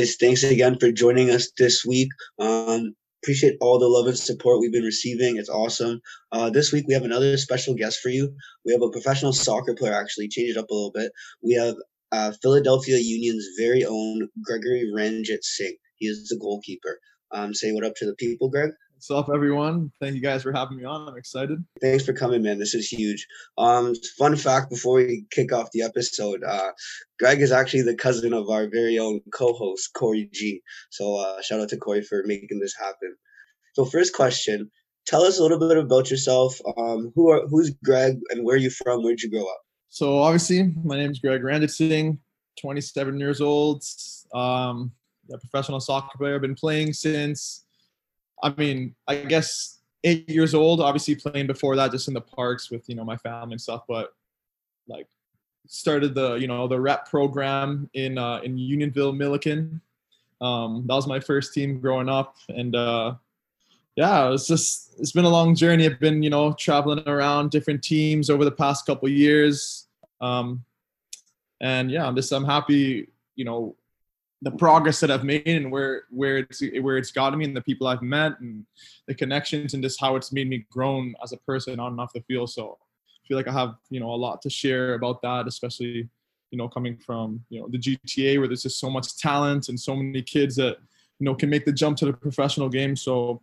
guys. Thanks again for joining us this week. Um, appreciate all the love and support we've been receiving. It's awesome. Uh, this week we have another special guest for you. We have a professional soccer player. Actually, change it up a little bit. We have uh, Philadelphia Union's very own Gregory Ranjitsingh. He is the goalkeeper. Um, say what up to the people, Greg. What's up, everyone? Thank you guys for having me on. I'm excited. Thanks for coming, man. This is huge. Um, fun fact before we kick off the episode, uh, Greg is actually the cousin of our very own co-host Corey G. So uh, shout out to Corey for making this happen. So first question, tell us a little bit about yourself. Um, who are who's Greg and where are you from? Where'd you grow up? So obviously, my name is Greg Ranjitsingh, 27 years old. Um, a professional soccer player. I've been playing since I mean, I guess eight years old. Obviously, playing before that, just in the parks with you know my family and stuff. But like, started the you know the rep program in uh, in Unionville, Milliken. Um, that was my first team growing up, and uh, yeah, it's just it's been a long journey. I've been you know traveling around different teams over the past couple years, um, and yeah, I'm just I'm happy you know the progress that I've made and where where it's where it's gotten me and the people I've met and the connections and just how it's made me grown as a person on and off the field. So I feel like I have you know a lot to share about that, especially you know coming from you know the GTA where there's just so much talent and so many kids that you know can make the jump to the professional game. So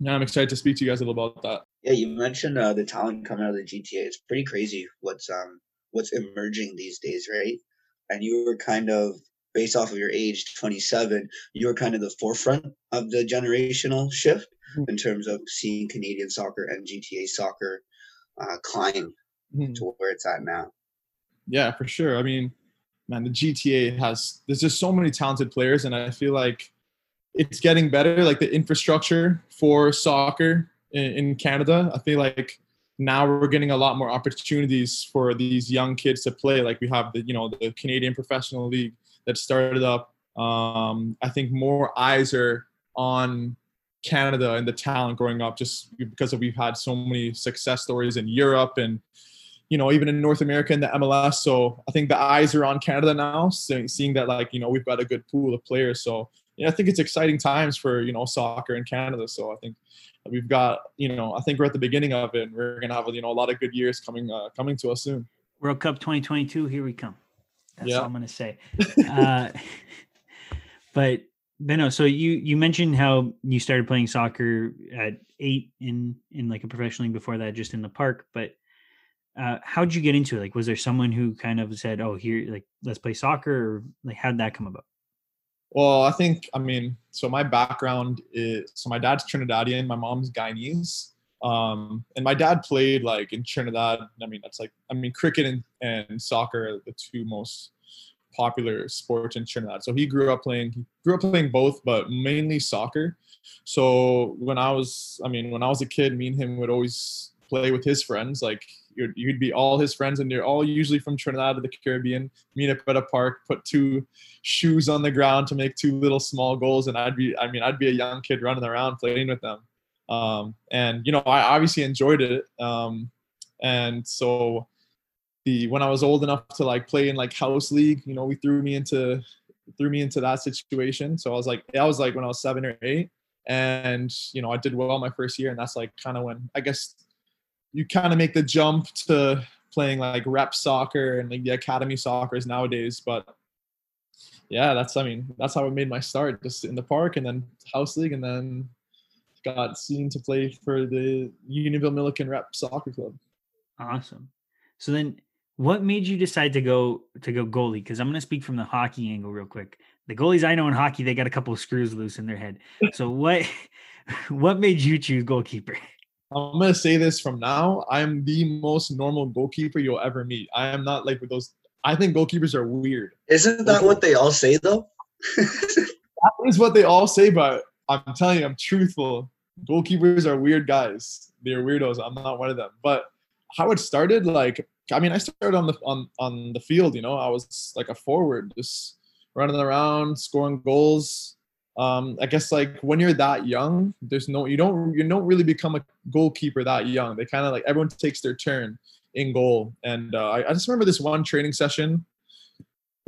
yeah, I'm excited to speak to you guys a little about that. Yeah, you mentioned uh, the talent coming out of the GTA. It's pretty crazy what's um what's emerging these days, right? And you were kind of based off of your age 27 you're kind of the forefront of the generational shift mm-hmm. in terms of seeing canadian soccer and gta soccer uh, climb mm-hmm. to where it's at now yeah for sure i mean man the gta has there's just so many talented players and i feel like it's getting better like the infrastructure for soccer in, in canada i feel like now we're getting a lot more opportunities for these young kids to play like we have the you know the canadian professional league that started up. Um, I think more eyes are on Canada and the talent growing up just because of, we've had so many success stories in Europe and you know even in North America and the MLS. So I think the eyes are on Canada now, seeing that like you know we've got a good pool of players. So yeah, I think it's exciting times for you know soccer in Canada. So I think we've got you know I think we're at the beginning of it. and We're gonna have you know a lot of good years coming uh, coming to us soon. World Cup 2022, here we come. That's yeah. all I'm going to say. uh, but Benno, so you you mentioned how you started playing soccer at eight in in like a professional league before that, just in the park. But uh, how'd you get into it? Like, was there someone who kind of said, "Oh, here, like, let's play soccer," or like, how did that come about? Well, I think I mean, so my background is so my dad's Trinidadian, my mom's Guyanese. Um, and my dad played like in Trinidad. I mean, that's like, I mean, cricket and, and soccer are the two most popular sports in Trinidad. So he grew up playing, he grew up playing both, but mainly soccer. So when I was, I mean, when I was a kid, me and him would always play with his friends. Like you'd, you'd be all his friends, and they're all usually from Trinidad or the Caribbean. Meet up at a park, put two shoes on the ground to make two little small goals, and I'd be, I mean, I'd be a young kid running around playing with them. Um, and you know, I obviously enjoyed it. Um, and so the when I was old enough to like play in like house league, you know, we threw me into threw me into that situation. So I was like, I was like when I was seven or eight, and you know, I did well my first year, and that's like kind of when I guess you kind of make the jump to playing like rep soccer and like the academy soccer is nowadays. But yeah, that's I mean that's how I made my start, just in the park and then house league, and then got seen to play for the Unionville Milliken Rep Soccer Club. Awesome. So then, what made you decide to go to go goalie? Because I'm going to speak from the hockey angle real quick. The goalies I know in hockey, they got a couple of screws loose in their head. So what what made you choose goalkeeper? I'm gonna say this from now. I'm the most normal goalkeeper you'll ever meet. I am not like with those. I think goalkeepers are weird. Isn't that what they all say though? that is what they all say, but I'm telling you, I'm truthful. Goalkeepers are weird guys. They're weirdos. I'm not one of them. But how it started, like, I mean, I started on the on on the field. You know, I was like a forward, just running around, scoring goals. Um, I guess like when you're that young, there's no you don't you don't really become a goalkeeper that young. They kind of like everyone takes their turn in goal. And uh, I, I just remember this one training session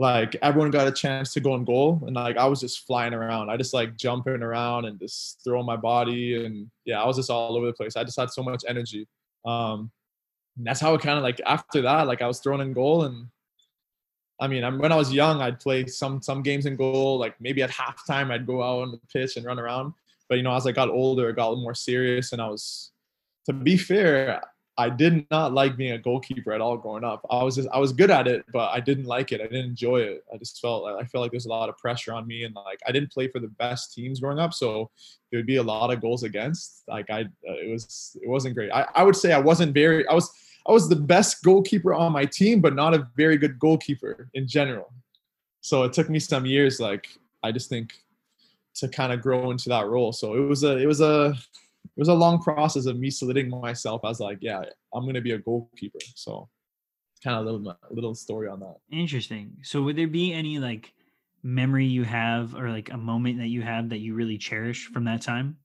like everyone got a chance to go in goal and like I was just flying around. I just like jumping around and just throwing my body and yeah, I was just all over the place. I just had so much energy. Um that's how it kind of like after that, like I was thrown in goal and I mean, I'm, when I was young, I'd play some some games in goal. Like maybe at halftime, I'd go out on the pitch and run around. But you know, as I got older, it got more serious, and I was, to be fair, I did not like being a goalkeeper at all growing up. I was just I was good at it, but I didn't like it. I didn't enjoy it. I just felt I felt like there's a lot of pressure on me, and like I didn't play for the best teams growing up, so there would be a lot of goals against. Like I, uh, it was it wasn't great. I, I would say I wasn't very. I was I was the best goalkeeper on my team, but not a very good goalkeeper in general. So it took me some years, like I just think, to kind of grow into that role. So it was a it was a it was a long process of me solidificating myself as like, yeah, I'm gonna be a goalkeeper. So kind of a little little story on that. Interesting. So would there be any like memory you have or like a moment that you have that you really cherish from that time?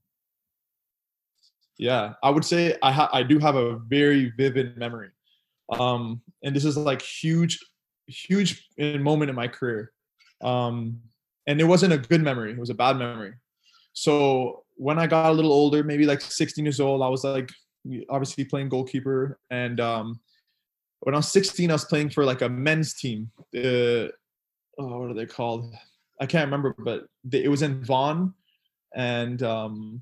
Yeah, I would say I ha- I do have a very vivid memory, um, and this is like huge, huge moment in my career, um, and it wasn't a good memory. It was a bad memory. So when I got a little older, maybe like 16 years old, I was like obviously playing goalkeeper, and um, when I was 16, I was playing for like a men's team. Uh, oh, what are they called? I can't remember, but they, it was in Vaughan, and um,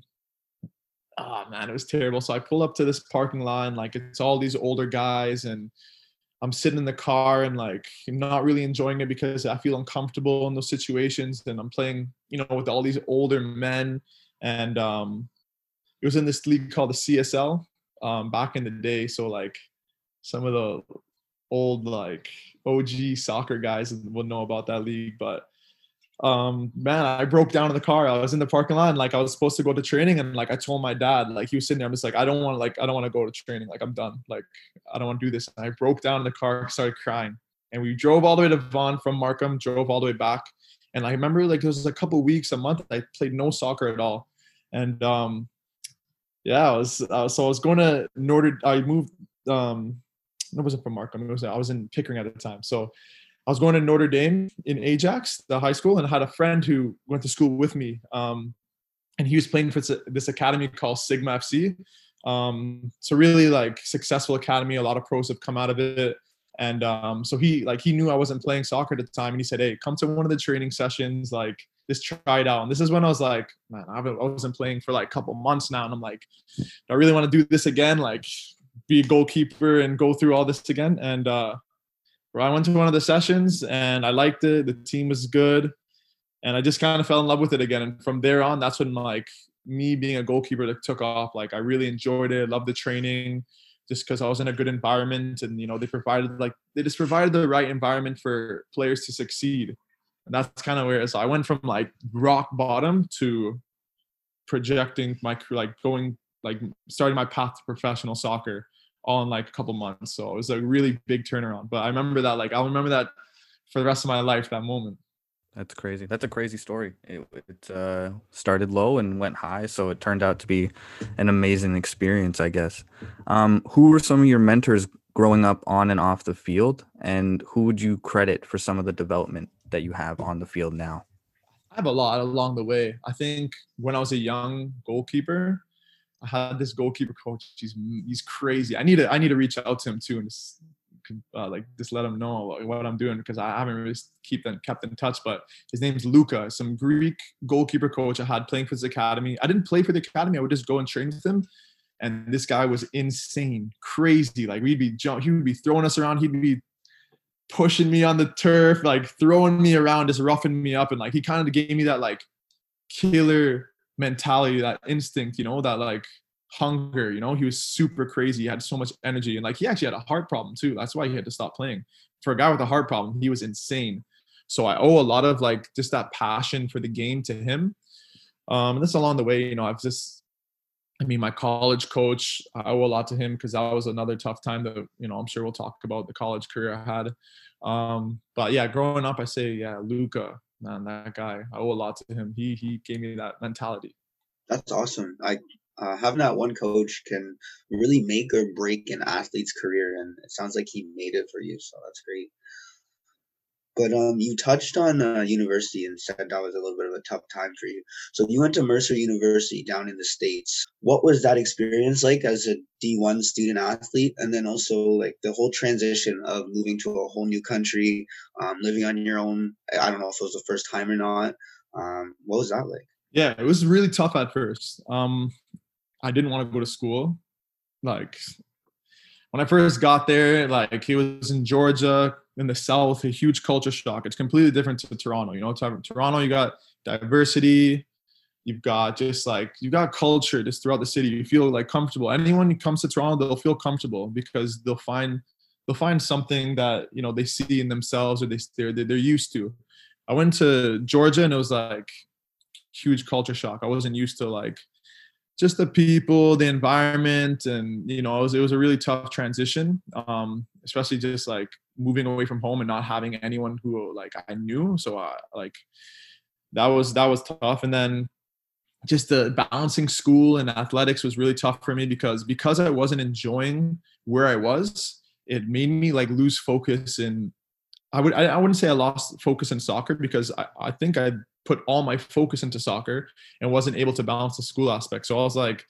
oh man, it was terrible. So I pull up to this parking lot, and like it's all these older guys, and I'm sitting in the car and like I'm not really enjoying it because I feel uncomfortable in those situations. And I'm playing, you know, with all these older men, and um, it was in this league called the CSL um, back in the day. So like some of the old like OG soccer guys will know about that league, but um man i broke down in the car. I was in the parking lot and like i was supposed to go to training. And like i told my dad like he was sitting there. I'm just like i don't want to like i don't want to go to training. Like i'm done. Like i don't want to do this. And i broke down in the car started crying. And we drove all the way to Vaughan from Markham drove all the way back and i remember like it was a couple weeks a month i played no soccer at all and um yeah i was uh, so i was going to Notre i moved um it wasn't from Markham was i was in pickering at the time so I was going to Notre Dame in Ajax, the high school, and I had a friend who went to school with me. Um, and he was playing for this academy called Sigma FC. Um, so really like successful academy. A lot of pros have come out of it. And um, so he like he knew I wasn't playing soccer at the time, and he said, "Hey, come to one of the training sessions. Like, just try it out." And this is when I was like, "Man, I, I wasn't playing for like a couple months now, and I'm like, I really want to do this again? Like, be a goalkeeper and go through all this again?" And uh, I went to one of the sessions and I liked it. The team was good, and I just kind of fell in love with it again. And from there on, that's when like me being a goalkeeper that took off. Like I really enjoyed it. Loved the training, just because I was in a good environment, and you know they provided like they just provided the right environment for players to succeed. And that's kind of where so I went from like rock bottom to projecting my like going like starting my path to professional soccer all in like a couple months. So it was a really big turnaround. But I remember that like I'll remember that for the rest of my life, that moment. That's crazy. That's a crazy story. It, it uh, started low and went high, so it turned out to be an amazing experience, I guess. Um, who were some of your mentors growing up on and off the field, and who would you credit for some of the development that you have on the field now? I have a lot along the way. I think when I was a young goalkeeper, I had this goalkeeper coach. He's he's crazy. I need to I need to reach out to him too and just uh, like just let him know what I'm doing because I haven't really keep them kept in touch. But his name's Luca, some Greek goalkeeper coach I had playing for his academy. I didn't play for the academy. I would just go and train with him. And this guy was insane, crazy. Like we'd be jump, he would be throwing us around. He'd be pushing me on the turf, like throwing me around, just roughing me up. And like he kind of gave me that like killer mentality, that instinct, you know, that like hunger, you know, he was super crazy. He had so much energy and like he actually had a heart problem too. That's why he had to stop playing. For a guy with a heart problem, he was insane. So I owe a lot of like just that passion for the game to him. Um, and that's along the way, you know, I've just, I mean, my college coach, I owe a lot to him because that was another tough time that, you know, I'm sure we'll talk about the college career I had. Um, but yeah, growing up, I say, yeah, Luca, man, that guy, I owe a lot to him. He he gave me that mentality. That's awesome. I uh, having that one coach can really make or break an athlete's career, and it sounds like he made it for you. So that's great. But um, you touched on uh, university and said that was a little bit of a tough time for you. So you went to Mercer University down in the states. What was that experience like as a D one student athlete, and then also like the whole transition of moving to a whole new country, um, living on your own? I don't know if it was the first time or not. Um, what was that like? Yeah, it was really tough at first. Um, I didn't want to go to school. Like when I first got there, like he was in Georgia in the South, a huge culture shock. It's completely different to Toronto. You know, Toronto, you got diversity, you've got just like you got culture just throughout the city. You feel like comfortable. Anyone who comes to Toronto, they'll feel comfortable because they'll find they'll find something that you know they see in themselves or they they're they're used to. I went to Georgia and it was like huge culture shock. I wasn't used to like just the people, the environment, and you know, it was it was a really tough transition. Um, especially just like moving away from home and not having anyone who like I knew. So I like that was that was tough. And then just the balancing school and athletics was really tough for me because because I wasn't enjoying where I was, it made me like lose focus in I would I, I wouldn't say I lost focus in soccer because I, I think I put all my focus into soccer and wasn't able to balance the school aspect. So I was like,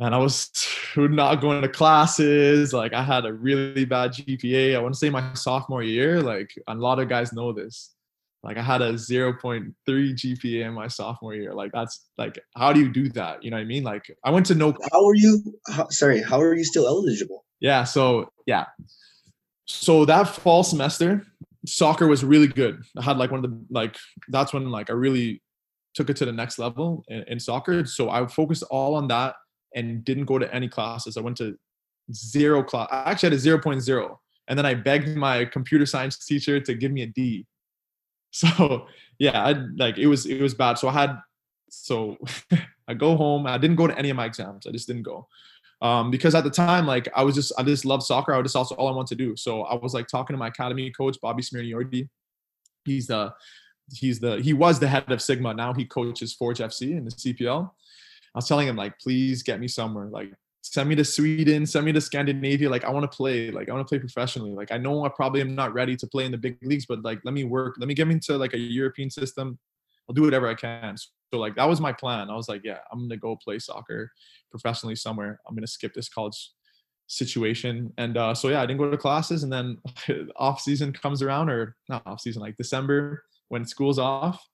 man, I was not going to classes. Like I had a really bad GPA. I want to say my sophomore year. Like a lot of guys know this. Like I had a 0.3 GPA in my sophomore year. Like that's like, how do you do that? You know what I mean? Like I went to no. How are you? How, sorry, how are you still eligible? Yeah. So yeah, so that fall semester soccer was really good. I had like one of the like that's when like i really took it to the next level in, in soccer. So i focused all on that and didn't go to any classes. I went to zero class i actually had a 0.0 and then i begged my computer science teacher to give me a d. So yeah I, like it was it was bad. So i had so i go home. I didn't go to any of my exams. I just didn't go um, because at the time, like I was just I just loved soccer. I was just also all I want to do. So I was like talking to my academy coach, Bobby Smyrniotis. He's the he's the he was the head of Sigma. Now he coaches Forge FC in the CPL. I was telling him like, please get me somewhere. Like send me to Sweden, send me to Scandinavia. Like I want to play. Like I want to play professionally. Like I know I probably am not ready to play in the big leagues, but like let me work. Let me get me into like a European system. I'll do whatever I can. So like that was my plan. I was like, yeah, I'm gonna go play soccer professionally somewhere. I'm gonna skip this college situation. And uh, so yeah, I didn't go to classes, and then off season comes around, or not off season, like December when school's off.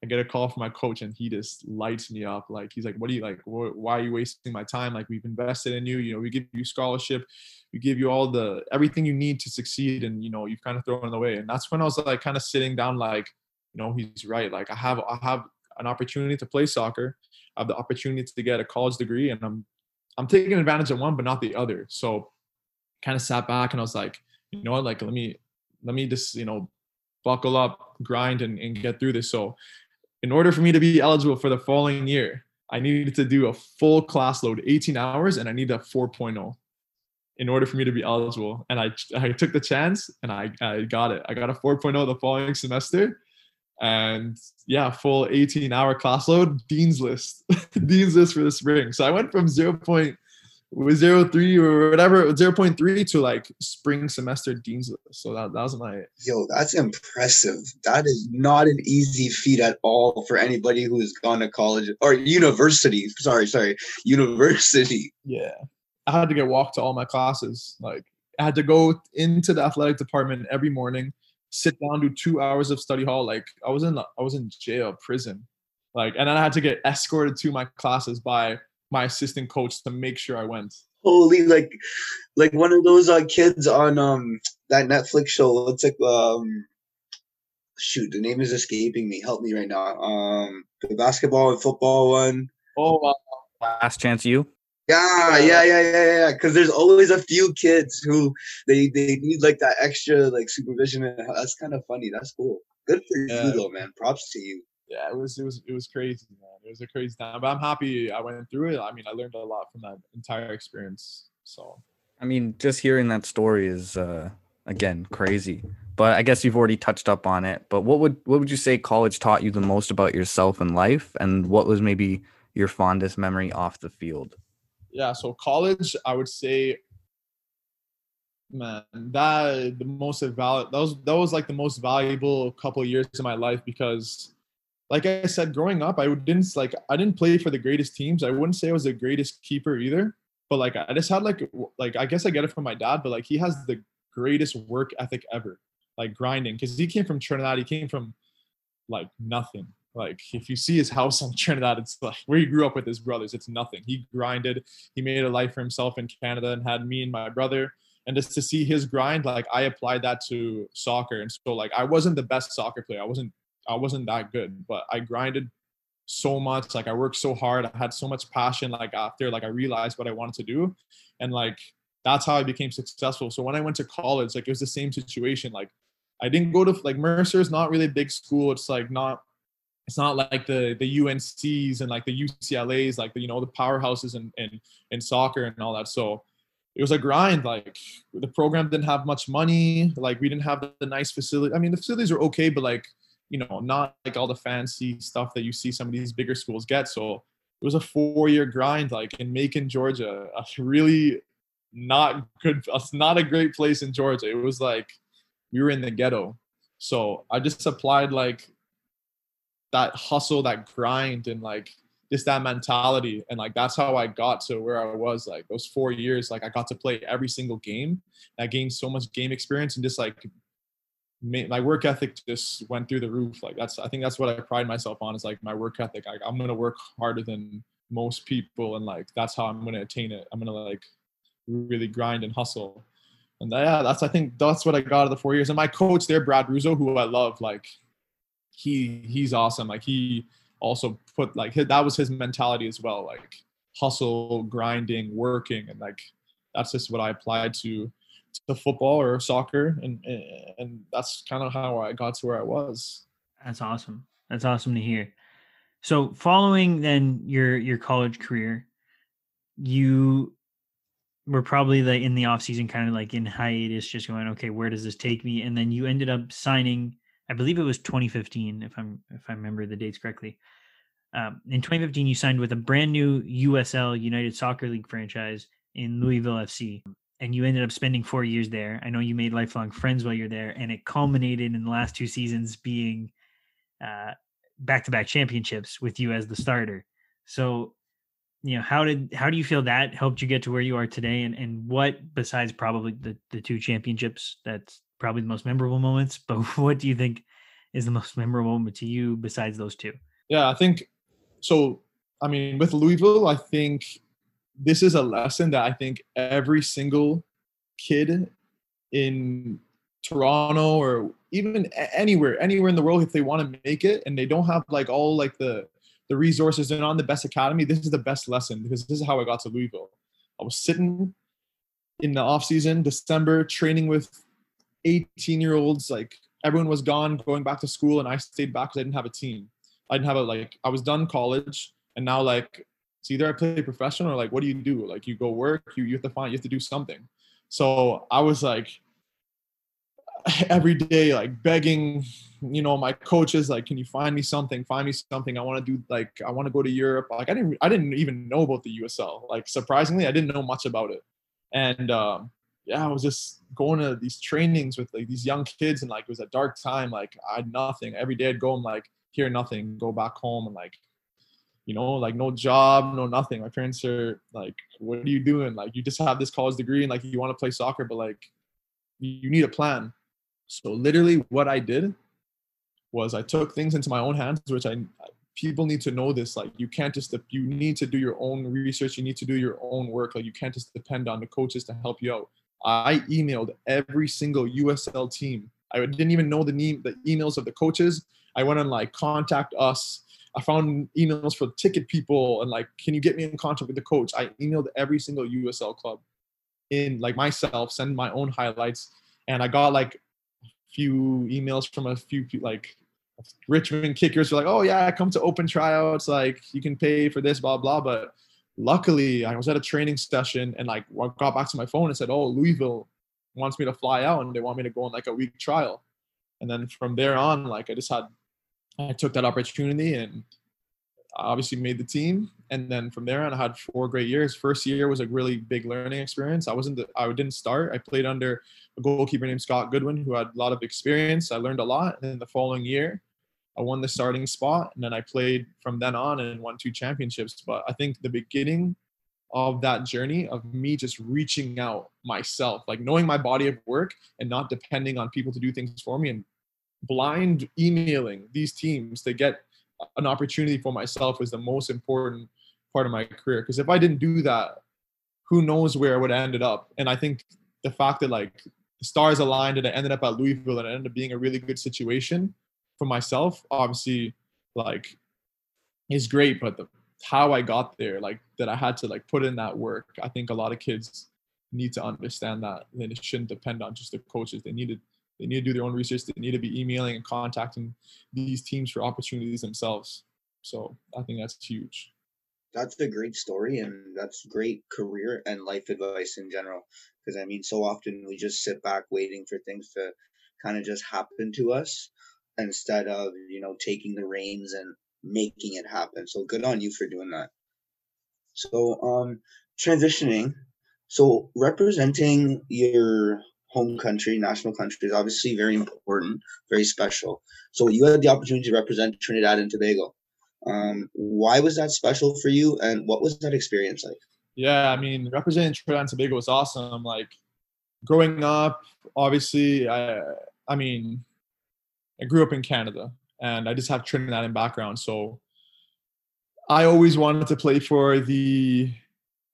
I get a call from my coach, and he just lights me up. Like he's like, "What are you like? Why are you wasting my time? Like we've invested in you. You know, we give you scholarship, we give you all the everything you need to succeed, and you know, you've kind of thrown it away." And that's when I was like, kind of sitting down, like, you know, he's right. Like I have, I have an opportunity to play soccer. I have the opportunity to get a college degree, and I'm I'm taking advantage of one, but not the other. So, kind of sat back and I was like, you know what, like let me let me just you know buckle up, grind, and, and get through this. So, in order for me to be eligible for the following year, I needed to do a full class load, 18 hours, and I need a 4.0 in order for me to be eligible. And I I took the chance and I, I got it. I got a 4.0 the following semester and yeah, full 18 hour class load, Dean's list, Dean's list for the spring. So I went from 0. with 03 or whatever 0.3 to like spring semester Dean's list. So that, that was my yo, that's impressive. That is not an easy feat at all for anybody who's gone to college or university. Sorry, sorry, university. Yeah. I had to get walked to all my classes. Like I had to go into the athletic department every morning sit down, do two hours of study hall. Like I was in I was in jail, prison. Like and then I had to get escorted to my classes by my assistant coach to make sure I went. Holy like like one of those uh, kids on um that Netflix show. What's it um shoot, the name is escaping me. Help me right now. Um the basketball and football one. Oh uh, last chance U? Yeah, yeah, yeah, yeah, yeah. Because there's always a few kids who they they need like that extra like supervision, and that's kind of funny. That's cool. Good for yeah. you though, man. Props to you. Yeah, it was it was it was crazy, man. It was a crazy time, but I'm happy I went through it. I mean, I learned a lot from that entire experience. So, I mean, just hearing that story is uh again crazy. But I guess you've already touched up on it. But what would what would you say college taught you the most about yourself and life, and what was maybe your fondest memory off the field? Yeah so college i would say man, that the most valuable. That was that was like the most valuable couple years of my life because, like I said, growing up, I didn't like I didn't play for the greatest teams. I wouldn't say I was the greatest keeper either, but like I just had like like I guess I get it from my dad, but like he has the greatest work ethic ever, like grinding because he came from Trinidad. He came from like nothing. Like if you see his house on Trinidad, it's like where he grew up with his brothers. It's nothing. He grinded. He made a life for himself in Canada and had me and my brother. And just to see his grind like i applied that to soccer. And so like i wasn't the best soccer player. I wasn't i wasn't that good but i grinded so much. Like i worked so hard. I had so much passion like after like i realized what i wanted to do. And like that's how i became successful. So when i went to college like it was the same situation. Like i didn't go to like mercer is not really a big school. It's like not it's not like the the UNCs and like the UCLA's, like the you know the powerhouses in in in soccer and all that. So it was a grind. Like the program didn't have much money. Like we didn't have the, the nice facility. I mean, the facilities are okay, but like you know, not like all the fancy stuff that you see some of these bigger schools get. So it was a four-year grind, like in Macon, Georgia. A really not good, it's not a great place in Georgia. It was like we were in the ghetto. So I just applied like that hustle, that grind, and like just that mentality. And like that's how i got to where i was like those four years like i got to play every single game. I gained so much game experience and just like my work ethic just went through the roof. Like that's i think that's what i pride myself on is like my work ethic. I, i'm gonna work harder than most people and like that's how i'm gonna attain it. I'm gonna like really grind and hustle. And yeah that's i think that's what i got out of the four years. And my coach there brad ruzzo who i love like he he's awesome. Like he also put like that was his mentality as well like hustle grinding working and like that's just what i applied to to football or soccer and and that's kind of how i got to where i was. That's awesome. That's awesome to hear. So following then your your college career you were probably like in the off season kind of like in hiatus just going okay where does this take me? And then you ended up signing I believe it was 2015, if I'm if I remember the dates correctly. Um, in 2015, you signed with a brand new USL United Soccer League franchise in Louisville FC, and you ended up spending four years there. I know you made lifelong friends while you're there, and it culminated in the last two seasons being back to back championships with you as the starter. So, you know, how did how do you feel that helped you get to where you are today, and and what besides probably the the two championships that's probably the most memorable moments, but what do you think is the most memorable moment to you besides those two? Yeah, I think so. I mean, with Louisville, I think this is a lesson that I think every single kid in Toronto or even anywhere, anywhere in the world, if they want to make it and they don't have like all like the the resources and on the best academy, this is the best lesson because this is how I got to Louisville. I was sitting in the off season, December, training with 18 year olds, like everyone was gone, going back to school, and I stayed back because I didn't have a team. I didn't have a like. I was done college, and now like it's either I play professional or like what do you do? Like you go work, you you have to find, you have to do something. So I was like every day like begging you know my coaches like can you find me something find me something i want to do like i want to go to europe like i didn't i didn't even know about the usl like surprisingly i didn't know much about it and um yeah, I was just going to these trainings with like these young kids and like it was a dark time. Like I had nothing. Every day I'd go and like hear nothing, go back home and like, you know, like no job, no nothing. My parents are like, what are you doing? Like you just have this college degree and like you want to play soccer, but like you need a plan. So literally what I did was I took things into my own hands, which I people need to know this. Like you can't just you need to do your own research. You need to do your own work. Like you can't just depend on the coaches to help you out I emailed every single USL team. I didn't even know the name, the emails of the coaches. I went and like contact us. I found emails for ticket people and like, can you get me in contact with the coach? I emailed every single USL club in like myself, send my own highlights, and I got like a few emails from a few like Richmond kickers were like, oh yeah, come to open tryouts. Like you can pay for this, blah blah. But luckily I was at a training session and like got back to my phone and said, "Oh, Louisville wants me to fly out and they want me to go on like a week trial." And then from there on, like I just had I took that opportunity and I obviously made the team and then from there on, I had four great years. First year was a really big learning experience. I wasn't, the, I didn't start. I played under a goalkeeper named Scott Goodwin, who had a lot of experience. I learned a lot. And then the following year, I won the starting spot, and then I played from then on and won two championships. But I think the beginning of that journey of me just reaching out myself, like knowing my body of work and not depending on people to do things for me and blind emailing these teams to get an opportunity for myself was the most important part of my career. Because if I didn't do that, who knows where I would have ended up. And I think the fact that like the stars aligned and I ended up at Louisville and it ended up being a really good situation for myself, obviously, like is great. But the how I got there, like that I had to like put in that work. I think a lot of kids need to understand that. And it shouldn't depend on just the coaches. They needed they need to do their own research. They need to be emailing and contacting these teams for opportunities themselves. So I think that's huge. That's a great story, and that's great career and life advice in general. Because I mean, so often we just sit back waiting for things to kind of just happen to us instead of you know taking the reins and making it happen. So good on you for doing that. So um transitioning, so representing your home country, national country is obviously very important, very special. So you had the opportunity to represent Trinidad and Tobago. Um, why was that special for you, and what was that experience like? Yeah, I mean, representing Trinidad and Tobago was awesome. Like growing up, obviously, I, I mean, I grew up in Canada, and I just have Trinidad Trinidadian background, so I always wanted to play for the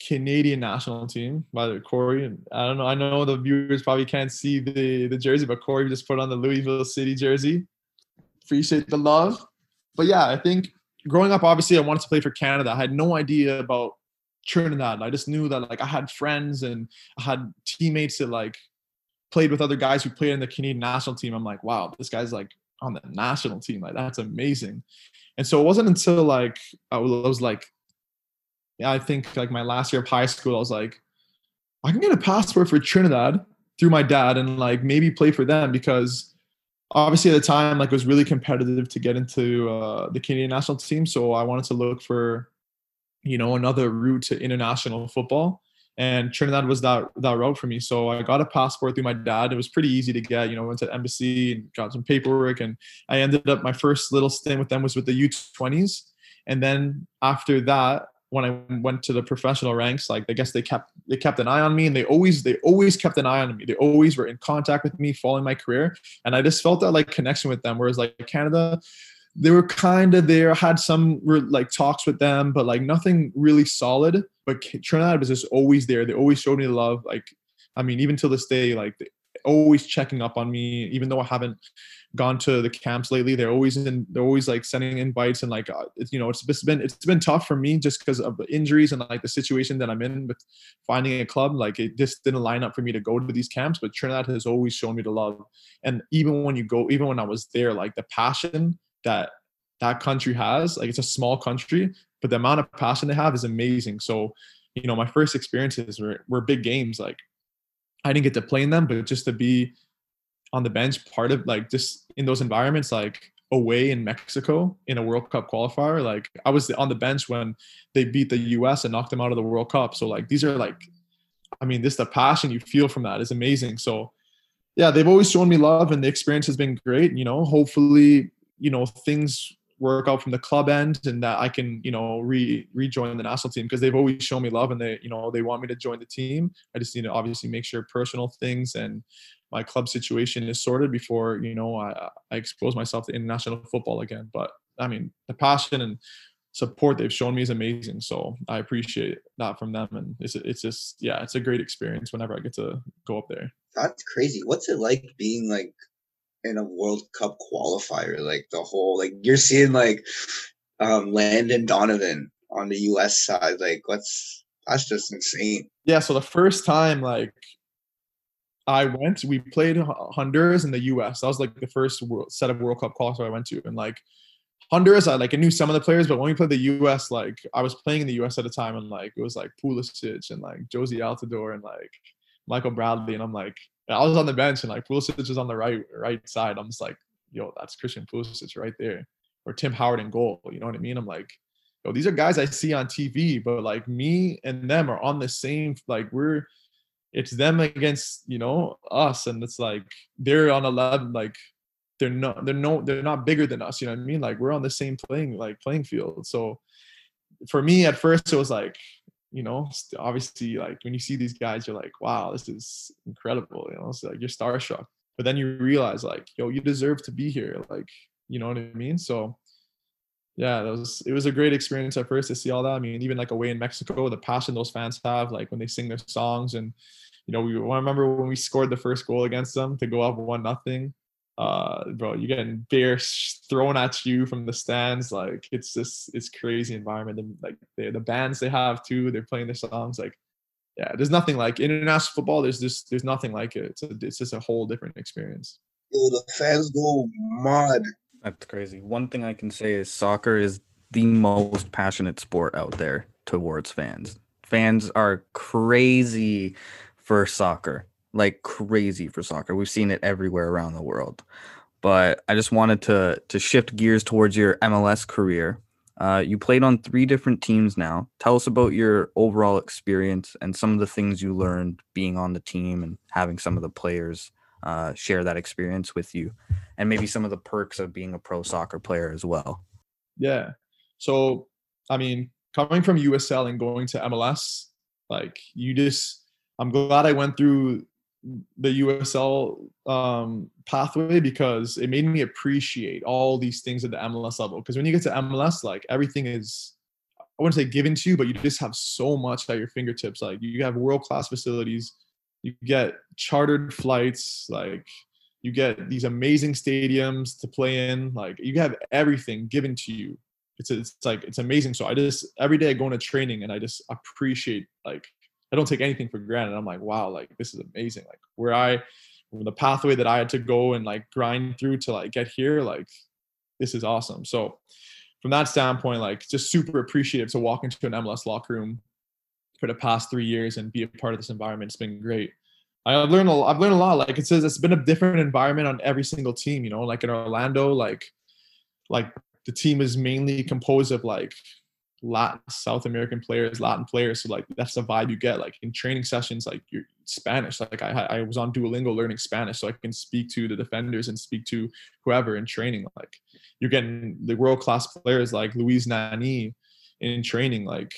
Canadian national team by the Corey. And I don't know. I know the viewers probably can't see the the jersey, but Corey just put on the Louisville City jersey. Appreciate the love. But yeah, I think growing up, obviously, I wanted to play for Canada. I had no idea about Trinidad. I just knew that like I had friends and I had teammates that like played with other guys who played in the Canadian national team. I'm like, wow, this guy's like on the national team. Like that's amazing. And so it wasn't until like I was like yeah, I think like my last year of high school, I was like, I can get a passport for Trinidad through my dad and like maybe play for them because obviously at the time like it was really competitive to get into uh, the Canadian national team. So I wanted to look for, you know, another route to international football. And Trinidad was that that route for me. So I got a passport through my dad. It was pretty easy to get. You know, went to embassy and got some paperwork. And I ended up my first little stint with them was with the U20s. And then after that, when I went to the professional ranks, like I guess they kept they kept an eye on me and they always they always kept an eye on me. They always were in contact with me, following my career. And I just felt that like connection with them. Whereas like Canada, they were kind of there, had some like talks with them, but like nothing really solid. But Trinidad was just always there. They always showed me love. Like, I mean, even till this day, like always checking up on me, even though I haven't gone to the camps lately. They're always in. They're always like sending invites and like uh, you know it's, it's been it's been tough for me just because of the injuries and like the situation that I'm in with finding a club. Like it just didn't line up for me to go to these camps. But Trinidad has always shown me the love, and even when you go, even when I was there, like the passion that that country has. Like it's a small country, but the amount of passion they have is amazing. So you know my first experiences were were big games like I didn't get to play in them, but just to be on the bench, part of like just in those environments, like away in Mexico in a World Cup qualifier, like I was on the bench when they beat the US and knocked them out of the World Cup. So like these are like, I mean, this the passion you feel from that is amazing. So yeah, they've always shown me love and the experience has been great. You know, hopefully, you know, things work out from the club end and that I can, you know, re rejoin the national team because they've always shown me love and they, you know, they want me to join the team. I just need to obviously make sure personal things and my club situation is sorted before, you know, I, I expose myself to international football again. But I mean, the passion and support they've shown me is amazing. So I appreciate that from them. And it's, it's just, yeah, it's a great experience whenever I get to go up there. That's crazy. What's it like being like in a World Cup qualifier. Like the whole like you're seeing like um Landon Donovan on the US side. Like what's that's just insane. Yeah, so the first time like I went, we played Honduras in the US. That was like the first world, set of World Cup qualifier I went to. And like Honduras, I like I knew some of the players, but when we played the US, like I was playing in the US at the time and like it was like Pulisic and like Jozy Altidore and like Michael Bradley. And I'm like, I was on the bench and like Pulisic was on the right right side. I'm just like, yo, that's Christian Pulisic right there, or Tim Howard in goal. You know what I mean? I'm like, yo, these are guys I see on TV, but like me and them are on the same like we're it's them against you know us and it's like they're on a level like they're not they're no they're not bigger than us you know what i mean like we're on the same playing like playing field so for me at first it was like you know obviously like when you see these guys you're like wow this is incredible you know it's like you're starstruck. But then you realize like yo you deserve to be here like you know what i mean? So yeah that was it was a great experience at first to see all that. I mean even like away in mexico the passion those fans have like when they sing their songs and you know we I remember when we scored the first goal against them to go up one nothing uh bro you're getting beers thrown at you from the stands like it's just it's crazy environment. And like the, the bands they have too they're playing their songs like yeah there's nothing like international football there's just there's nothing like it. It's, a, it's just a whole different experience. Yo, the fans go mad. That's crazy. One thing i can say is soccer is the most passionate sport out there towards fans. Fans are crazy for soccer like crazy for soccer. We've seen it everywhere around the world. But I just wanted to to shift gears towards your MLS career. Uh, you played on three different teams now. Tell us about your overall experience and some of the things you learned being on the team and having some of the players uh, share that experience with you, and maybe some of the perks of being a pro soccer player as well. Yeah. So, I mean, coming from USL and going to MLS, like you just, I'm glad I went through the USL um, pathway because it made me appreciate all these things at the MLS level. Because when you get to MLS, like everything is, I wouldn't say given to you, but you just have so much at your fingertips. Like you have world class facilities, you get chartered flights, like you get these amazing stadiums to play in. Like you have everything given to you. It's it's like it's amazing. So I just every day I go into training and I just appreciate like I don't take anything for granted. I'm like, wow, like this is amazing. Like where I, the pathway that I had to go and like grind through to like get here, like this is awesome. So from that standpoint, like just super appreciative to walk into an MLS locker room for the past three years and be a part of this environment. It's been great. I've learned a, I've learned a lot. Like it says, it's been a different environment on every single team. You know, like in Orlando, like like the team is mainly composed of like Latin, South American players, Latin players. So like that's the vibe you get. Like in training sessions, like you're Spanish. Like I I was on Duolingo learning Spanish, so I can speak to the defenders and speak to whoever in training. Like you're getting the world class players like Luis Nani in training. Like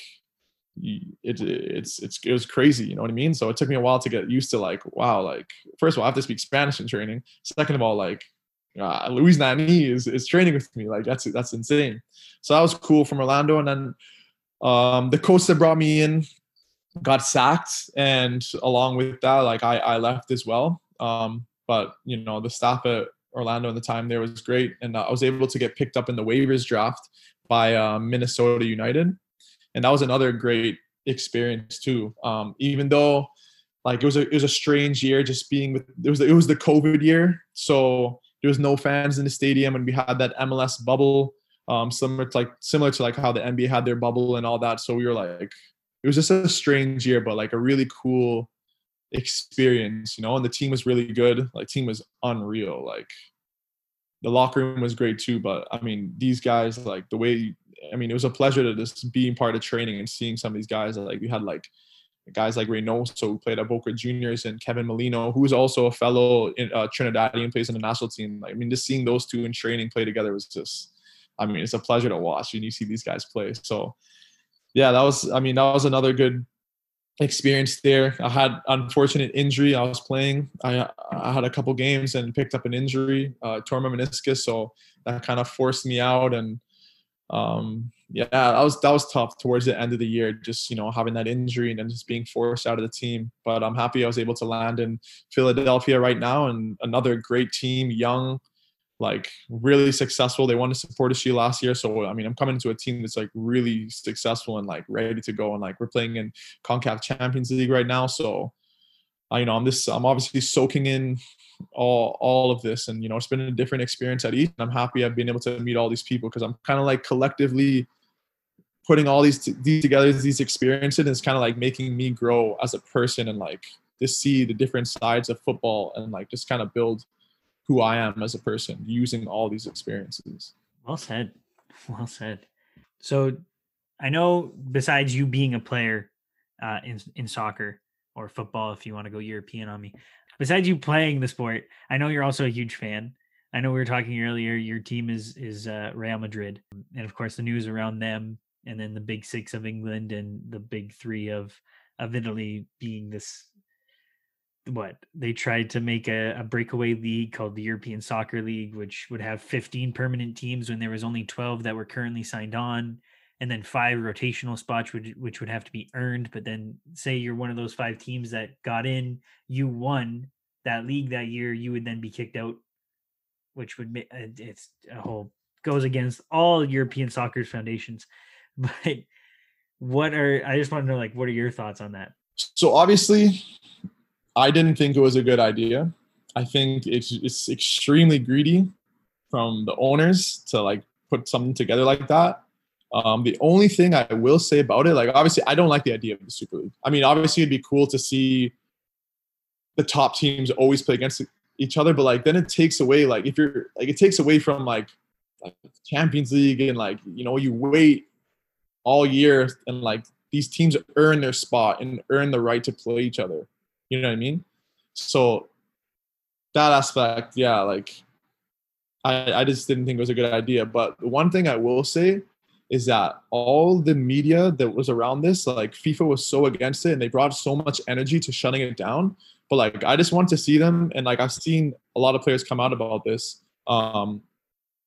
it, it's it's it was crazy. You know what I mean? So it took me a while to get used to like wow. Like first of all, I have to speak Spanish in training. Second of all, like uh, Nani is, is training with me. Like that's that's insane. So that was cool from Orlando. And then um, the coach that brought me in got sacked, and along with that, like I, I left as well. Um, but you know the staff at Orlando at the time there was great, and I was able to get picked up in the waivers draft by uh, Minnesota United, and that was another great experience too. Um, even though like it was a it was a strange year just being with it was it was the COVID year, so there was no fans in the stadium, and we had that MLS bubble, um, similar to like similar to like how the NBA had their bubble and all that. So we were like, it was just a strange year, but like a really cool experience, you know. And the team was really good. Like team was unreal. Like the locker room was great too. But I mean, these guys, like the way, I mean, it was a pleasure to just being part of training and seeing some of these guys. Like we had like guys like Reynoso, who played at Boca Juniors, and Kevin Molino, who is also a fellow in uh, Trinidadian, plays in the national team. I mean, just seeing those two in training play together was just, I mean, it's a pleasure to watch when you see these guys play. So, yeah, that was, I mean, that was another good experience there. I had unfortunate injury. I was playing. I I had a couple games and picked up an injury, uh, tore my meniscus, so that kind of forced me out and um, yeah, that was that was tough towards the end of the year, just you know having that injury and then just being forced out of the team. But I'm happy I was able to land in Philadelphia right now, and another great team, young, like really successful. They won the Supporters Shield last year, so I mean I'm coming to a team that's like really successful and like ready to go, and like we're playing in Concacaf Champions League right now, so. I, you know, I'm this I'm obviously soaking in all all of this. And you know it's been a different experience at each i'm happy i've been able to meet all these people because i'm kind of like collectively putting all these, t- these together these experiences is kind of like making me grow as a person and like to see the different sides of football and like just kind of build who i am as a person using all these experiences. Well said. Well said. So I know besides you being a player uh, in in soccer or football, if you want to go European on me, besides you playing the sport, I know you're also a huge fan. I know we were talking earlier. Your team is is uh, Real Madrid, and of course the news around them, and then the big six of England and the big three of of Italy being this. What they tried to make a, a breakaway league called the European Soccer League, which would have 15 permanent teams when there was only 12 that were currently signed on and then five rotational spots which, which would have to be earned but then say you're one of those five teams that got in you won that league that year you would then be kicked out which would make uh, it's a whole goes against all european soccer's foundations. But what are i just want to know like what are your thoughts on that? So obviously i didn't think it was a good idea. I think it's it's extremely greedy from the owners to like put something together like that um, the only thing I will say about it, like obviously, I don't like the idea of the Super League. I mean, obviously, it'd be cool to see the top teams always play against each other, but like then it takes away, like if you're like it takes away from like like Champions League and like you know you wait all year and like these teams earn their spot and earn the right to play each other. You know what I mean? So that aspect, yeah, like I, I just didn't think it was a good idea. But the one thing I will say is that all the media that was around this, like FIFA was so against it and they brought so much energy to shutting it down. But like I just want to see them and like I've seen a lot of players come out about this. Um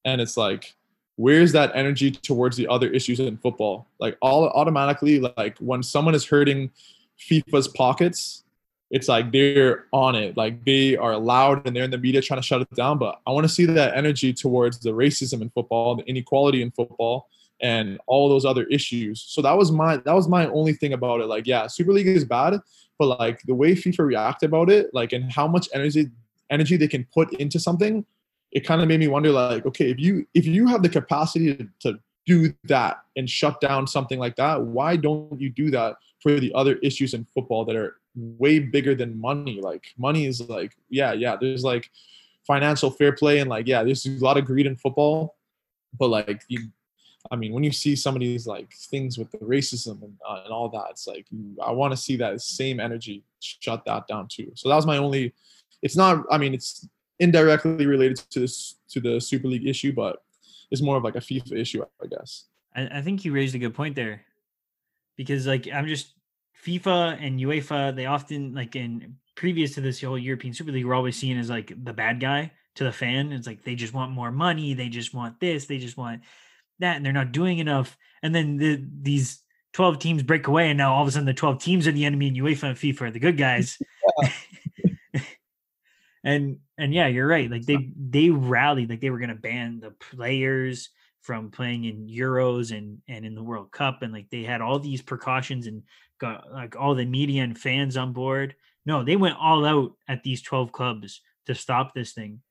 and it's like where's that energy towards the other issues in football? Like all automatically like when someone is hurting FIFA's pockets, it's like they're on it. Like they are loud and they're in the media trying to shut it down. But I want to see that energy towards the racism in football, the inequality in football, and all those other issues. So that was my that was my only thing about it. Like, yeah, Super League is bad, but like the way FIFA reacted about it, like and how much energy energy they can put into something, it kind of made me wonder, like, okay, if you if you have the capacity to, to do that and shut down something like that, why don't you do that for the other issues in football that are way bigger than money? Like money is like, yeah, yeah, there's like financial fair play and like, yeah, there's a lot of greed in football, but like you I mean, when you see some of these like things with the racism and, uh, and all that, it's like I want to see that same energy shut that down too. So that was my only. It's not. I mean, it's indirectly related to this to the Super League issue, but it's more of like a FIFA issue, I guess. I, I think you raised a good point there, because like I'm just FIFA and UEFA. They often like in previous to this whole European Super League, we're always seen as like the bad guy to the fan. It's like they just want more money. They just want this. They just want that and they're not doing enough. And then the, these 12 teams break away, and now all of a sudden the 12 teams are the enemy, and UEFA and FIFA are the good guys. and and yeah, you're right. Like they they rallied, like they were gonna ban the players from playing in Euros and and in the World Cup, and like they had all these precautions and got like all the media and fans on board. No, they went all out at these 12 clubs to stop this thing.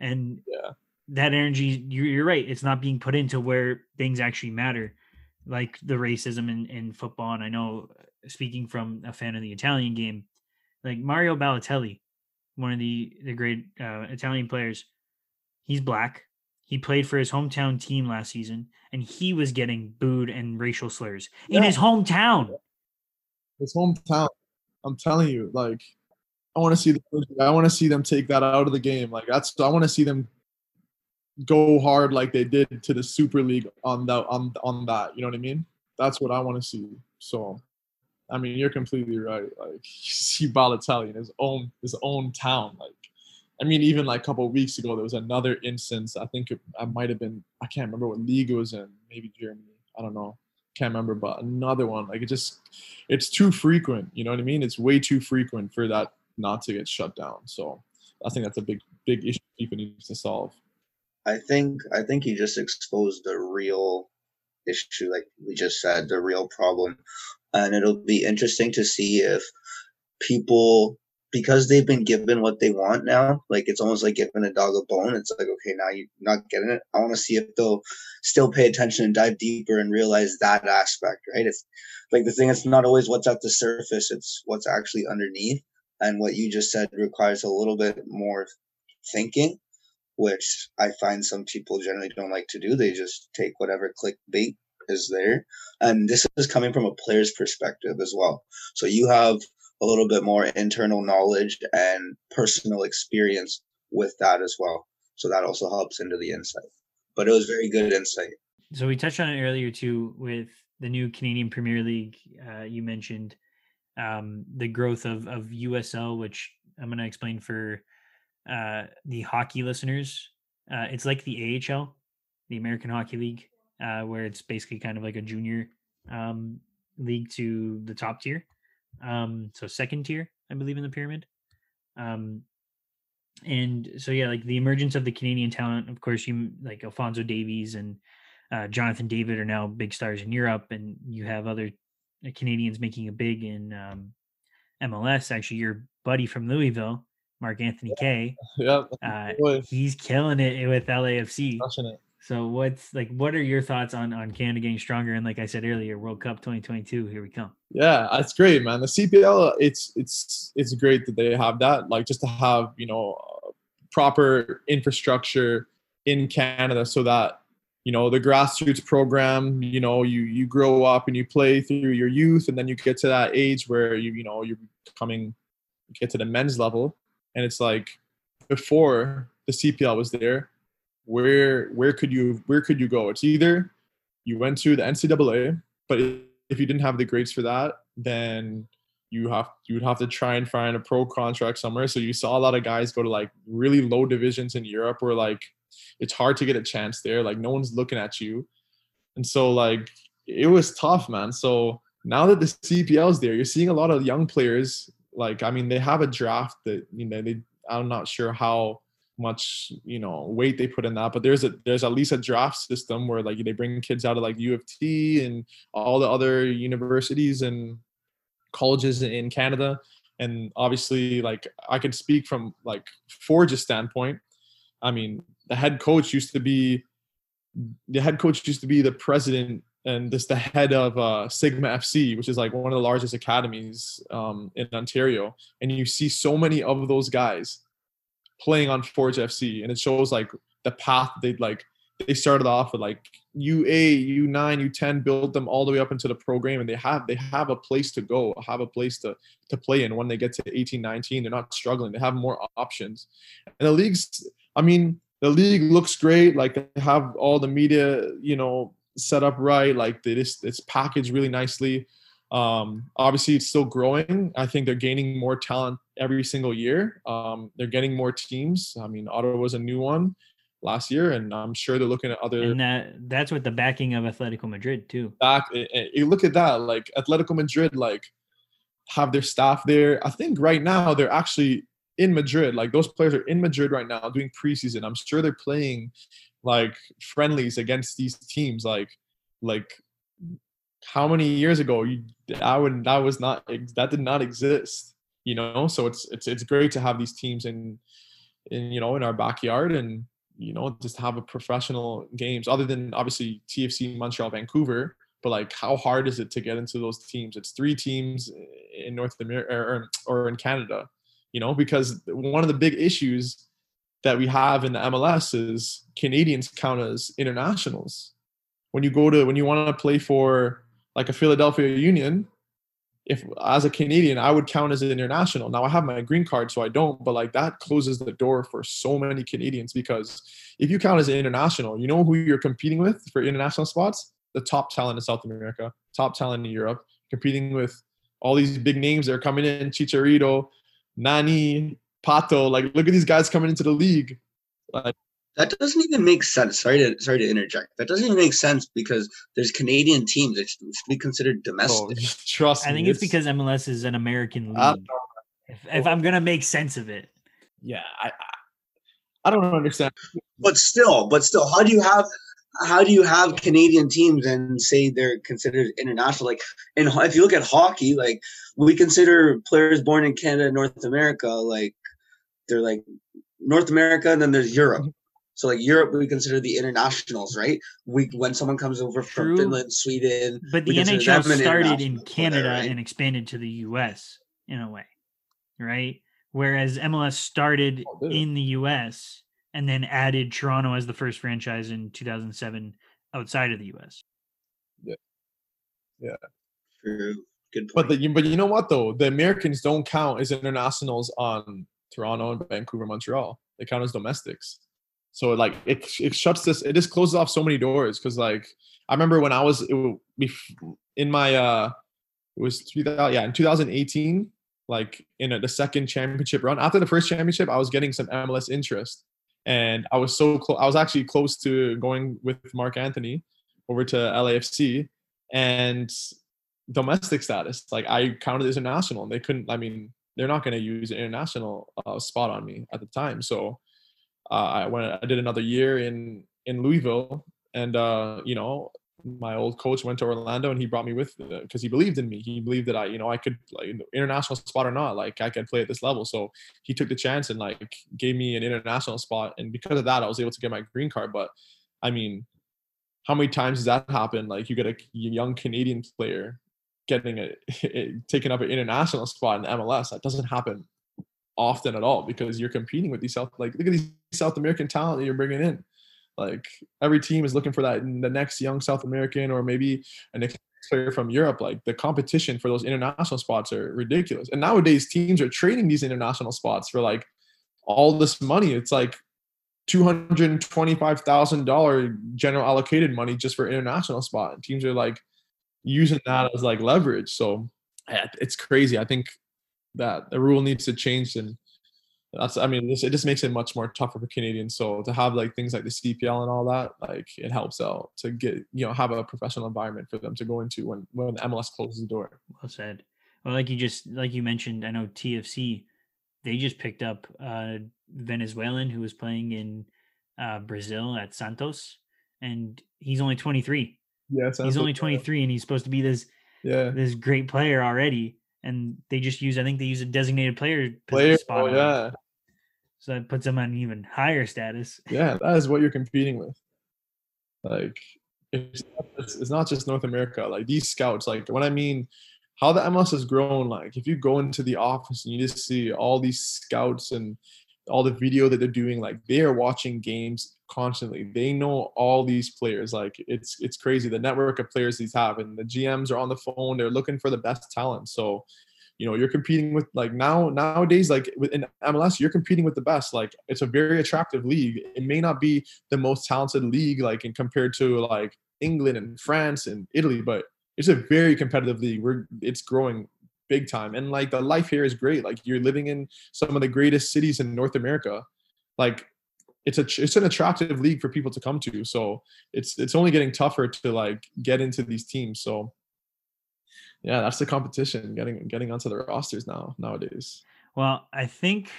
And yeah that energy you're, right it's not being put into where things actually matter like the racism in, in football and i know uh, speaking from a fan of the italian game like mario balotelli one of the the great uh, italian players he's black he played for his hometown team last season and he was getting booed and racial slurs yeah. in his hometown his hometown i'm telling you like i want to see the, i want to see them take that out of the game like that's i want to see them go hard like they did to the Super League on that on on that. You know what I mean? That's what I want to see. So, I mean, you're completely right. Like you see Balotelli in his own his own town. Like, I mean, even like a couple weeks ago, there was another instance. I think it, I might have been. I can't remember what league it was in. Maybe Germany. I don't know. Can't remember. But another one. Like it just, it's too frequent. You know what I mean? It's way too frequent for that not to get shut down. So, I think that's a big big issue people need to solve. I think I think he just exposed the real issue, like we just said, the real problem, and it'll be interesting to see if people because they've been given what they want now like it's almost like giving a dog a bone. It's like okay now you're not getting it. I want to see if they'll still pay attention and dive deeper and realize that aspect right? It's like the thing it's not always what's at the surface it's what's actually underneath. And what you just said requires a little bit more thinking which I find some people generally don't like to do. They just take whatever clickbait is there. And this is coming from a player's perspective as well. So you have a little bit more internal knowledge and personal experience with that as well. So that also helps into the insight. But it was very good insight. So we touched on it earlier too with the new Canadian Premier League. Uh, you mentioned um, the growth of of USL, which I'm going to explain for uh, the hockey listeners. Uh, it's like the AHL, the American Hockey League, uh, where it's basically kind of like a junior um, league to the top tier. Um, so second tier, I believe, in the pyramid. Um, and so yeah, like the emergence of the Canadian talent, of course, you like Alfonso Davies and uh, Jonathan David are now big stars in Europe, and you have other uh, Canadians making a big in um, MLS. Actually, your buddy from Louisville, Mark Anthony Kaye, Yep. uh, he's killing it with LAFC. it. So what's like what are your thoughts on on Canada getting stronger and like I said earlier, World Cup 2022, here we come. Yeah, that's great, man. The CPL, it's it's it's great that they have that. Like just to have you know proper infrastructure in Canada, so that you know the grassroots program. You know, you you grow up and you play through your youth, and then you get to that age where you you know you're becoming you get to the men's level, and it's like before the CPL was there. Where where could you where could you go? It's either you went to the NCAA, but if you didn't have the grades for that, then you have you would have to try and find a pro contract somewhere. So you saw a lot of guys go to like really low divisions in Europe where like it's hard to get a chance there. Like no one's looking at you. And so like it was tough, man. So now that the CPL is there, you're seeing a lot of young players. Like I mean, they have a draft that you know they. I'm not sure how much you know weight they put in that but there's a there's at least a draft system where like they bring kids out of like U of T and all the other universities and colleges in Canada and obviously like I can speak from like Forge's standpoint I mean the head coach used to be the head coach used to be the president and this the head of uh, Sigma FC, which is like one of the largest academies um, in Ontario. And you see so many of those guys playing on Forge FC, and it shows like the path they like. They started off with like U8, U9, U10, build them all the way up into the program, and they have they have a place to go, have a place to to play in. When they get to 18, 19, they're not struggling. They have more options, and the leagues. I mean, the league looks great. Like they have all the media, you know, set up right. Like they just it's packaged really nicely. Um, obviously, it's still growing. I think they're gaining more talent every single year. Um, they're getting more teams. I mean, Ottawa was a new one last year, and I'm sure they're looking at other. And that that's with the backing of Atletico Madrid too. Back, eh, eh, you look at that. Like Atletico Madrid, like have their staff there. I think right now they're actually in Madrid. Like those players are in Madrid right now doing preseason. I'm sure they're playing like friendlies against these teams. Like like how many years ago you I would that was not that did not exist. You know, so it's it's it's great to have these teams in in you know in our backyard and you know just have a professional games other than obviously TFC Montreal Vancouver but like how hard is it to get into those teams it's three teams eh, in North America or, or in Canada you know because one of the big issues that we have in the MLS is Canadians count as internationals when you go to when you want to play for like a Philadelphia Union if as a Canadian I would count as an international. Now I have my green card, so I don't, but like that closes the door for so many Canadians because if you count as an international, you know who you're competing with for international spots? The top talent in South America, top talent in Europe, competing with all these big names that are coming in, Chicharito, Nani, Pato. Like, look at these guys coming into the league. Like, that doesn't even make sense. Sorry to sorry to interject. That doesn't even make sense because there's Canadian teams that should be considered oh, domestic. trust I me. think it's because MLS is an American league. I- if, if I'm gonna make sense of it, yeah, I, I, I don't understand. But still, but still, how do you have how do you have Canadian teams and say they're considered international? Like, and if you look at hockey, like we consider players born in Canada, North America, like they're like North America, and then there's Europe. Mm-hmm. So like Europe, we consider the internationals, right? We when someone comes over from Finland, Sweden, but the NHL started in international player, Canada right? and expanded to the US in a way, right? Whereas MLS started Oh, in the US and then added Toronto as the first franchise in 2007 outside of the US. Yeah. Yeah. True. Good But the, but you know what though? The Americans don't count as internationals on Toronto and Vancouver, Montreal. They count as domestics. So like it it shuts this. It just closes off so many doors. Because like I remember when I was it, in my uh it was 2000 yeah in 2018 like in a, the second championship run after the first championship I was getting some MLS interest and I was so close I was actually close to going with Mark Anthony over to LAFC and domestic status like I counted as international and they couldn't I mean they're not going to use an international uh, spot on me at the time so uh, I went I did another year in in Louisville and uh you know my old coach went to Orlando and he brought me with because he believed in me. He believed that I, you know, I could like international spot or not, like I could play at this level. So he took the chance and like gave me an international spot, and because of that, I was able to get my green card. But I mean, how many times does that happen? Like you get a young Canadian player getting a taking up an international spot in MLS. That doesn't happen often at all because you're competing with these South like look at these South American talent that you're bringing in like every team is looking for that the next young South American or maybe an next player from Europe. Like the competition for those international spots are ridiculous. And nowadays teams are trading these international spots for like all this money. It's like two hundred and twenty-five thousand dollar general allocated money just for international spot. And teams are like using that as like leverage. So it's crazy. I think that the rule needs to change and that's I mean this it just makes it much more tougher for Canadians. So to have like things like the CPL and all that, like it helps out to get you know have a professional environment for them to go into when when MLS closes the door. Well said. Well, like you just like you mentioned, I know TFC, they just picked up a Venezuelan who was playing in uh, Brazil at Santos, and he's only 23. Yeah, He's only uh, 23, and he's supposed to be this Yeah, this great player already. And they just use, I think they use a designated player player. spot. Oh him. yeah, So that puts him on an even higher status. yeah. That is what you're competing with. Like it's it's, it's not just North America. Like these scouts. Like when I mean how the MLS has grown. Like if you go into the office and you just see all these scouts and all the video that they're doing like they are watching games constantly. They know all these players. Like it's it's crazy. The network of players these have and the gms are on the phone. They're looking for the best talent. So you know you're competing with like now nowadays like in mls you're competing with the best. Like it's a very attractive league. It may not be the most talented league like in compared to like england and france and italy but it's a very competitive league. We're it's growing big time. And like the life here is great. Like you're living in some of the greatest cities in north america. Like it's a it's an attractive league for people to come to so it's it's only getting tougher to like get into these teams so yeah that's the competition getting getting onto the rosters now nowadays Well, I think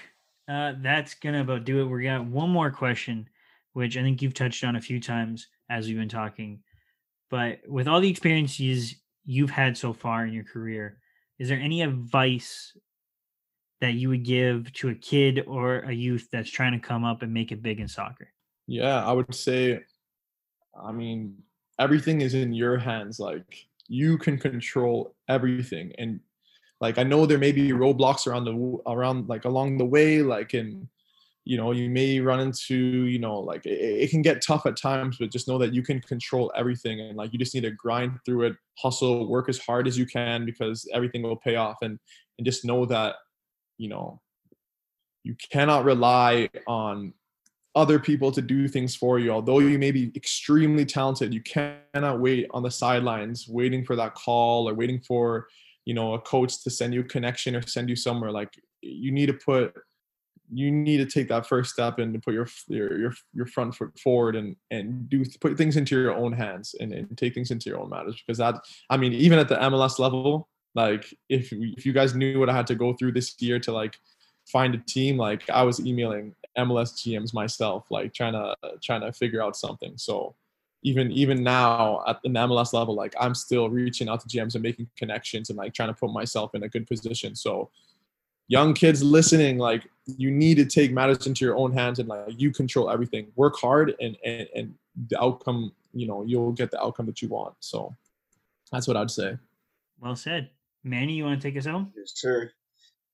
uh, that's gonna about do it. We got one more question, which I think you've touched on a few times as we've been talking. But with all the experiences you've had so far in your career, is there any advice that you would give to a kid or a youth that's trying to come up and make it big in soccer? yeah i would say i mean everything is in your hands like you can control everything and like i know there may be roadblocks around the around like along the way like in you know you may run into you know like it, it can get tough at times but just know that you can control everything and like you just need to grind through it hustle work as hard as you can because everything will pay off and and just know that you know you cannot rely on other people to do things for you although you may be extremely talented you cannot wait on the sidelines waiting for that call or waiting for you know a coach to send you a connection or send you somewhere like you need to put you need to take that first step and put your your your, your front foot forward and and do put things into your own hands and, and take things into your own matters because that i mean even at the mls level like if if you guys knew what i had to go through this year to like find a team like i was emailing mls gms myself like trying to trying to figure out something. So even even now at the mls level like i'm still reaching out to gms and making connections and like trying to put myself in a good position. So young kids listening like you need to take matters into your own hands and like you control everything. Work hard and and, and the outcome you know you'll get the outcome that you want. So that's what i'd say. Well said. Manny, you want to take us home? Yes, sir.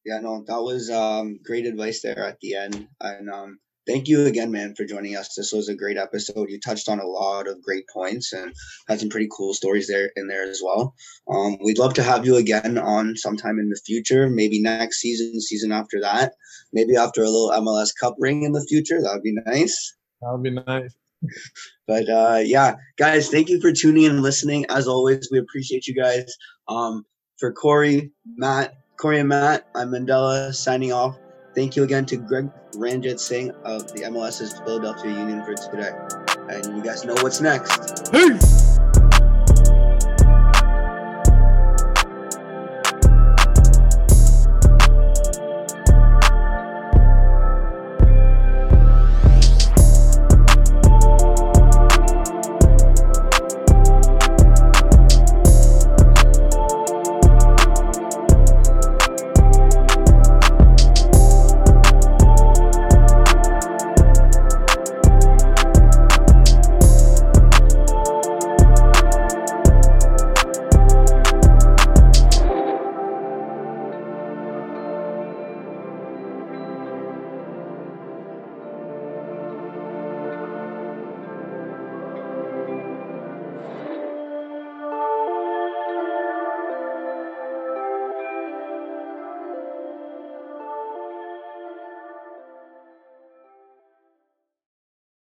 Yeah, no, that was um great advice there at the end. And um thank you again, man, for joining us. This was a great episode. You touched on a lot of great points and had some pretty cool stories there in there as well. Um, we'd love to have you again on sometime in the future, maybe next season, season after that, maybe after a little MLS Cup ring in the future. That would be nice. That would be nice. But uh, yeah, guys, thank you for tuning in and listening. As always, we appreciate you guys. Um, for Corey, Matt, Corey and Matt, I'm Mandela signing off. Thank you again to Greg Ranjitsingh of the MLS's Philadelphia Union for today. And you guys know what's next. Peace.